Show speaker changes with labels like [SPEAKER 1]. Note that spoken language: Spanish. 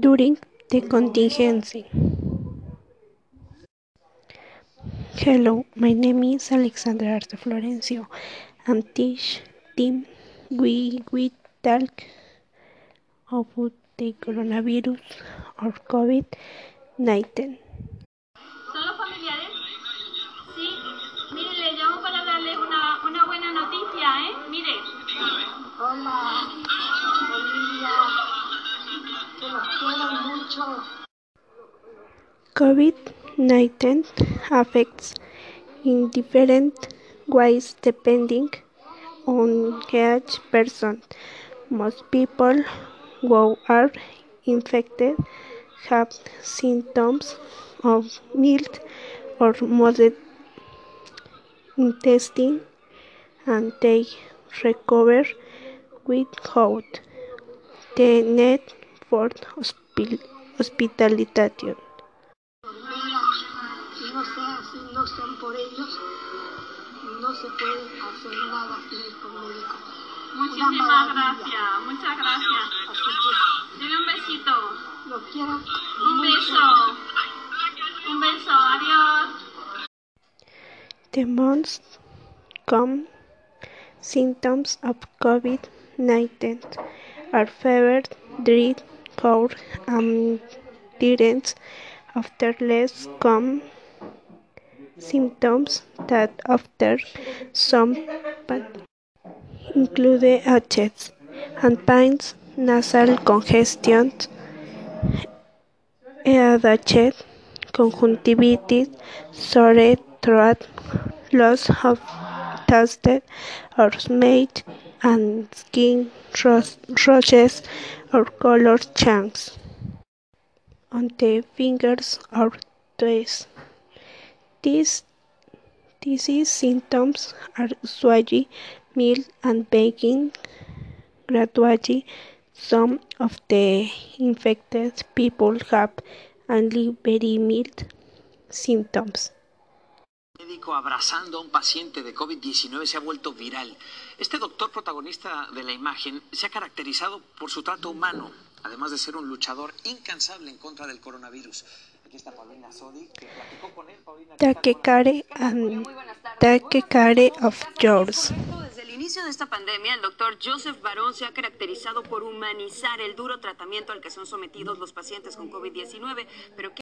[SPEAKER 1] during the contingency. Hello, my name is Alexandra Arte Florencio. I'm this team we we talk about the coronavirus or COVID-19.
[SPEAKER 2] Que los quiero mucho.
[SPEAKER 1] COVID-19 affects in different ways depending on each person. Most people who are infected have symptoms of mild or moderate intestine and they recover without the need for hospi- hospitalization.
[SPEAKER 2] Mira, si no sea, si no sean por ellos, no se puede hacer nada sin el médico.
[SPEAKER 3] Muchísimas gracias. Muchas gracias.
[SPEAKER 2] Así que
[SPEAKER 3] Dile un besito.
[SPEAKER 2] los quiero
[SPEAKER 3] Un
[SPEAKER 2] mucho.
[SPEAKER 3] beso. Un beso. Adiós.
[SPEAKER 1] The most common symptoms of COVID-19 are fever, dread, cough, and. After less common symptoms that after some include headaches and pains, nasal congestion, headache, conjunctivitis, sore throat, loss of taste or smell, and skin rashes or color change on the fingers or toes. These disease symptoms are usually mild and begin gradually. Some of the infected people have only very mild symptoms.
[SPEAKER 4] Médico abrazando a un paciente de COVID-19 se ha vuelto viral. Este doctor protagonista de la imagen se ha caracterizado por su trato humano, además de ser un luchador incansable en contra del coronavirus. Aquí está Paulina Sodi, que platicó con él. Paulina,
[SPEAKER 1] care of yours.
[SPEAKER 5] Desde el inicio de esta pandemia, el doctor Joseph Barón se ha caracterizado por humanizar el duro tratamiento al que son sometidos los pacientes con COVID-19, pero